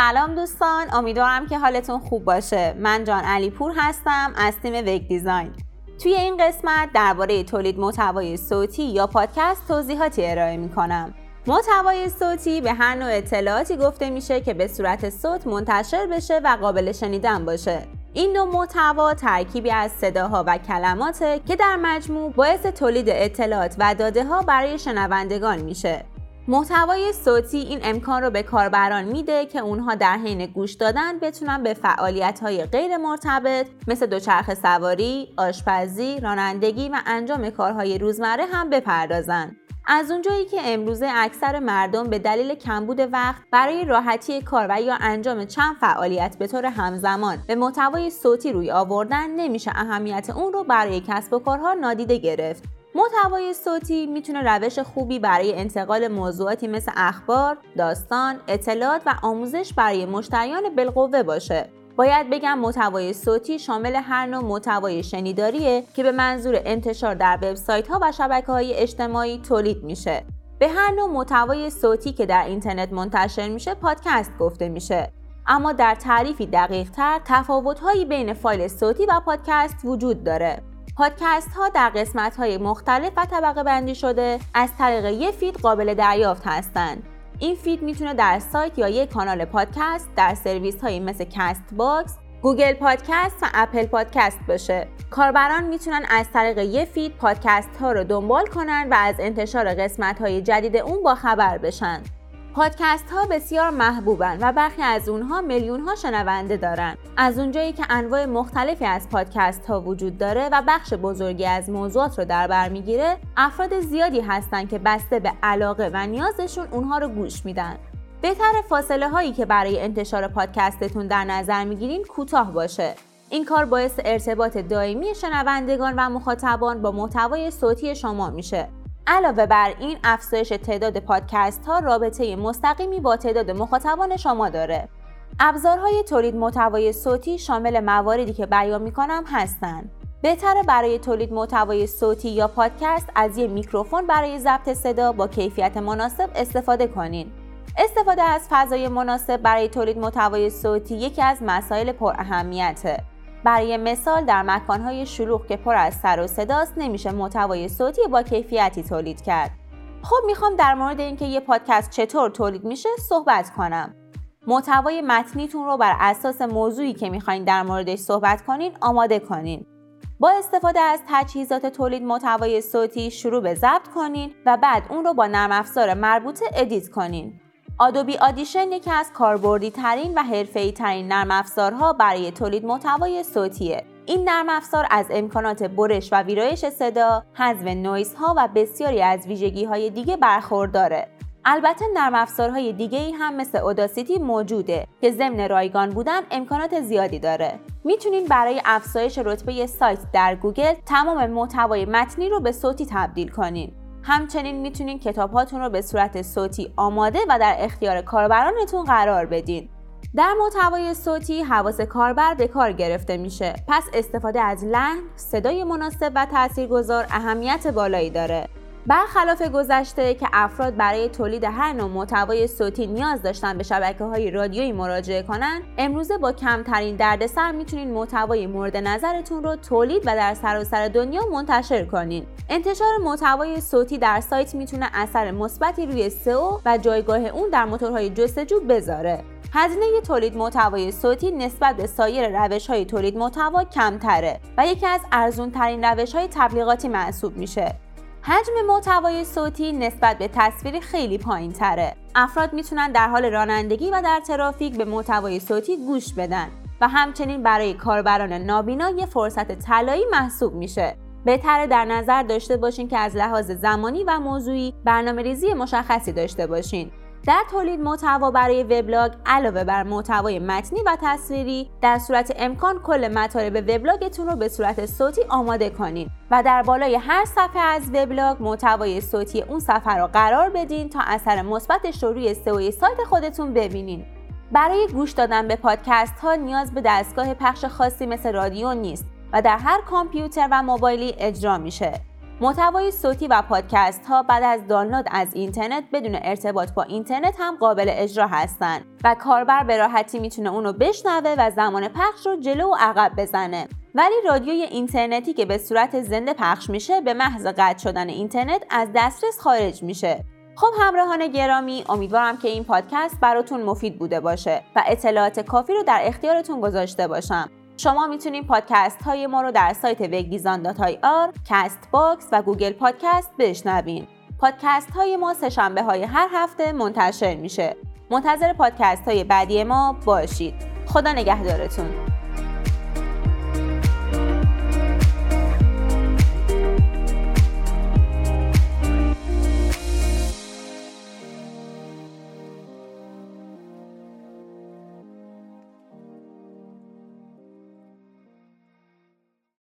سلام دوستان امیدوارم که حالتون خوب باشه. من جان علی پور هستم از تیم وگ دیزاین. توی این قسمت درباره تولید محتوای صوتی یا پادکست توضیحاتی ارائه می کنم محتوای صوتی به هر نوع اطلاعاتی گفته میشه که به صورت صوت منتشر بشه و قابل شنیدن باشه. این نوع محتوا ترکیبی از صداها و کلماته که در مجموع باعث تولید اطلاعات و داده ها برای شنوندگان میشه. محتوای صوتی این امکان رو به کاربران میده که اونها در حین گوش دادن بتونن به فعالیت های غیر مرتبط مثل دوچرخه سواری، آشپزی، رانندگی و انجام کارهای روزمره هم بپردازن. از اونجایی که امروزه اکثر مردم به دلیل کمبود وقت برای راحتی کار و یا انجام چند فعالیت به طور همزمان به محتوای صوتی روی آوردن نمیشه اهمیت اون رو برای کسب و کارها نادیده گرفت محتوای صوتی می‌تونه روش خوبی برای انتقال موضوعاتی مثل اخبار، داستان، اطلاعات و آموزش برای مشتریان بالقوه باشه. باید بگم محتوای صوتی شامل هر نوع محتوای شنیداریه که به منظور انتشار در وبسایت ها و شبکه های اجتماعی تولید میشه. به هر نوع محتوای صوتی که در اینترنت منتشر میشه پادکست گفته میشه. اما در تعریفی دقیق تر تفاوت بین فایل صوتی و پادکست وجود داره. پادکست ها در قسمت های مختلف و طبقه بندی شده از طریق یک فید قابل دریافت هستند. این feed می‌تونه در سایت یا یک کانال پادکست در سرویس هایی مثل Castbox، Google Podcast و Apple Podcast باشه. کاربران می‌تونن از طریق یک feed پادکست ها رو دنبال کنن و از انتشار قسمت های جدید اون با خبر بشن. پادکست ها بسیار محبوبن و برخی از اونها میلیون ها شنونده دارن. از اونجایی که انواع مختلفی از پادکست ها وجود داره و بخش بزرگی از موضوعات رو در بر می‌گیره، افراد زیادی هستن که بسته به علاقه و نیازشون اونها رو گوش میدن. بهتر فاصله هایی که برای انتشار پادکستتون در نظر می‌گیرین کوتاه باشه. این کار باعث ارتباط دائمی شنوندگان و مخاطبان با محتوای صوتی شما میشه علاوه بر این افزایش تعداد پادکست ها رابطه مستقیمی با تعداد مخاطبان شما داره. ابزارهای تولید محتوای صوتی شامل مواردی که بیان می‌کنم هستند. بهتره برای تولید محتوای صوتی یا پادکست از یک میکروفون برای ضبط صدا با کیفیت مناسب استفاده کنین. استفاده از فضای مناسب برای تولید محتوای صوتی یکی از مسائل پر اهمیته. برای مثال در مکانهای شلوغ که پر از سر و صداست نمیشه محتوای صوتی با کیفیتی تولید کرد. خب می‌خوام در مورد اینکه یه پادکست چطور تولید میشه صحبت کنم. محتوای متنیتون رو بر اساس موضوعی که می‌خواین در موردش صحبت کنین آماده کنین. با استفاده از تجهیزات تولید محتوای صوتی شروع به ضبط کنین و بعد اون رو با نرم افزار مربوطه edit کنین. Adobe Audition یکی از کاربردی ترین و حرفه‌ای ترین نرم افزارها برای تولید محتوای صوتیه. این نرم افزار از امکانات برش و ویرایش صدا، حذف نویز ها و بسیاری از ویژگی های دیگه برخورداره. البته نرم افزارهای دیگه ای هم مثل Audacity موجوده که ضمن رایگان بودن امکانات زیادی داره. می‌تونین برای افزایش رتبه سایت در گوگل تمام محتوای متنی رو به صوتی تبدیل کنین. همچنین می‌تونین کتاب هاتون رو به صورت صوتی آماده و در اختیار کاربرانتون قرار بدین. در محتوای صوتی حواس کاربر به کار گرفته میشه پس استفاده از لحن، صدای مناسب و تاثیرگذار اهمیت بالایی داره. برخلاف گذشته که افراد برای تولید هر نوع محتوای صوتی نیاز داشتن به شبکه های رادیویی مراجعه کنند امروزه با کمترین دردسر می‌تونید محتوای مورد نظرتون رو تولید و در سراسر دنیا منتشر کنید انتشار محتوای صوتی در سایت می‌تونه اثر مثبتی روی سئو و جایگاه اون در موتورهای جستجو بذاره. هزینه تولید محتوای صوتی نسبت به سایر روش های تولید محتوا کمتره و یکی از ارزون ترین روش های تبلیغاتی محسوب میشه. حجم محتوای صوتی نسبت به تصویری خیلی پایین تره. افراد می‌تونن در حال رانندگی و در ترافیک به محتوای صوتی گوش بدن و همچنین برای کاربران نابینا یه فرصت طلایی محسوب میشه. بهتره در نظر داشته باشین که از لحاظ زمانی و موضوعی برنامه ریزی مشخصی داشته باشین در تولید محتوا برای وبلاگ علاوه بر محتوای متنی و تصویری در صورت امکان کل مطالب وبلاگتون رو به صورت صوتی آماده کنید و در بالای هر صفحه از وبلاگ محتوای صوتی اون صفحه رو قرار بدین تا اثر مثبتش رو روی سئو سایت خودتون ببینین. برای گوش دادن به پادکست ها نیاز به دستگاه پخش خاصی مثل رادیو نیست و در هر کامپیوتر و موبایلی اجرا میشه. محتوای صوتی و پادکست ها بعد از دانلود از اینترنت بدون ارتباط با اینترنت هم قابل اجرا هستند و کاربر به راحتی می‌تونه اونو بشنوه و زمان پخش رو جلو و عقب بزنه. ولی رادیوی اینترنتی که به صورت زنده پخش میشه به محض قطع شدن اینترنت از دسترس خارج میشه. خب همراهان گرامی امیدوارم که این پادکست براتون مفید بوده باشه و اطلاعات کافی رو در اختیارتون گذاشته باشم. شما می‌تونید پادکست های ما رو در سایت وگیزان آر، Castbox و Google Podcast بشنوین. پادکست های ما سه‌شنبه های هر هفته منتشر میشه. منتظر پادکست های بعدی ما باشید. خدا نگهدارتون.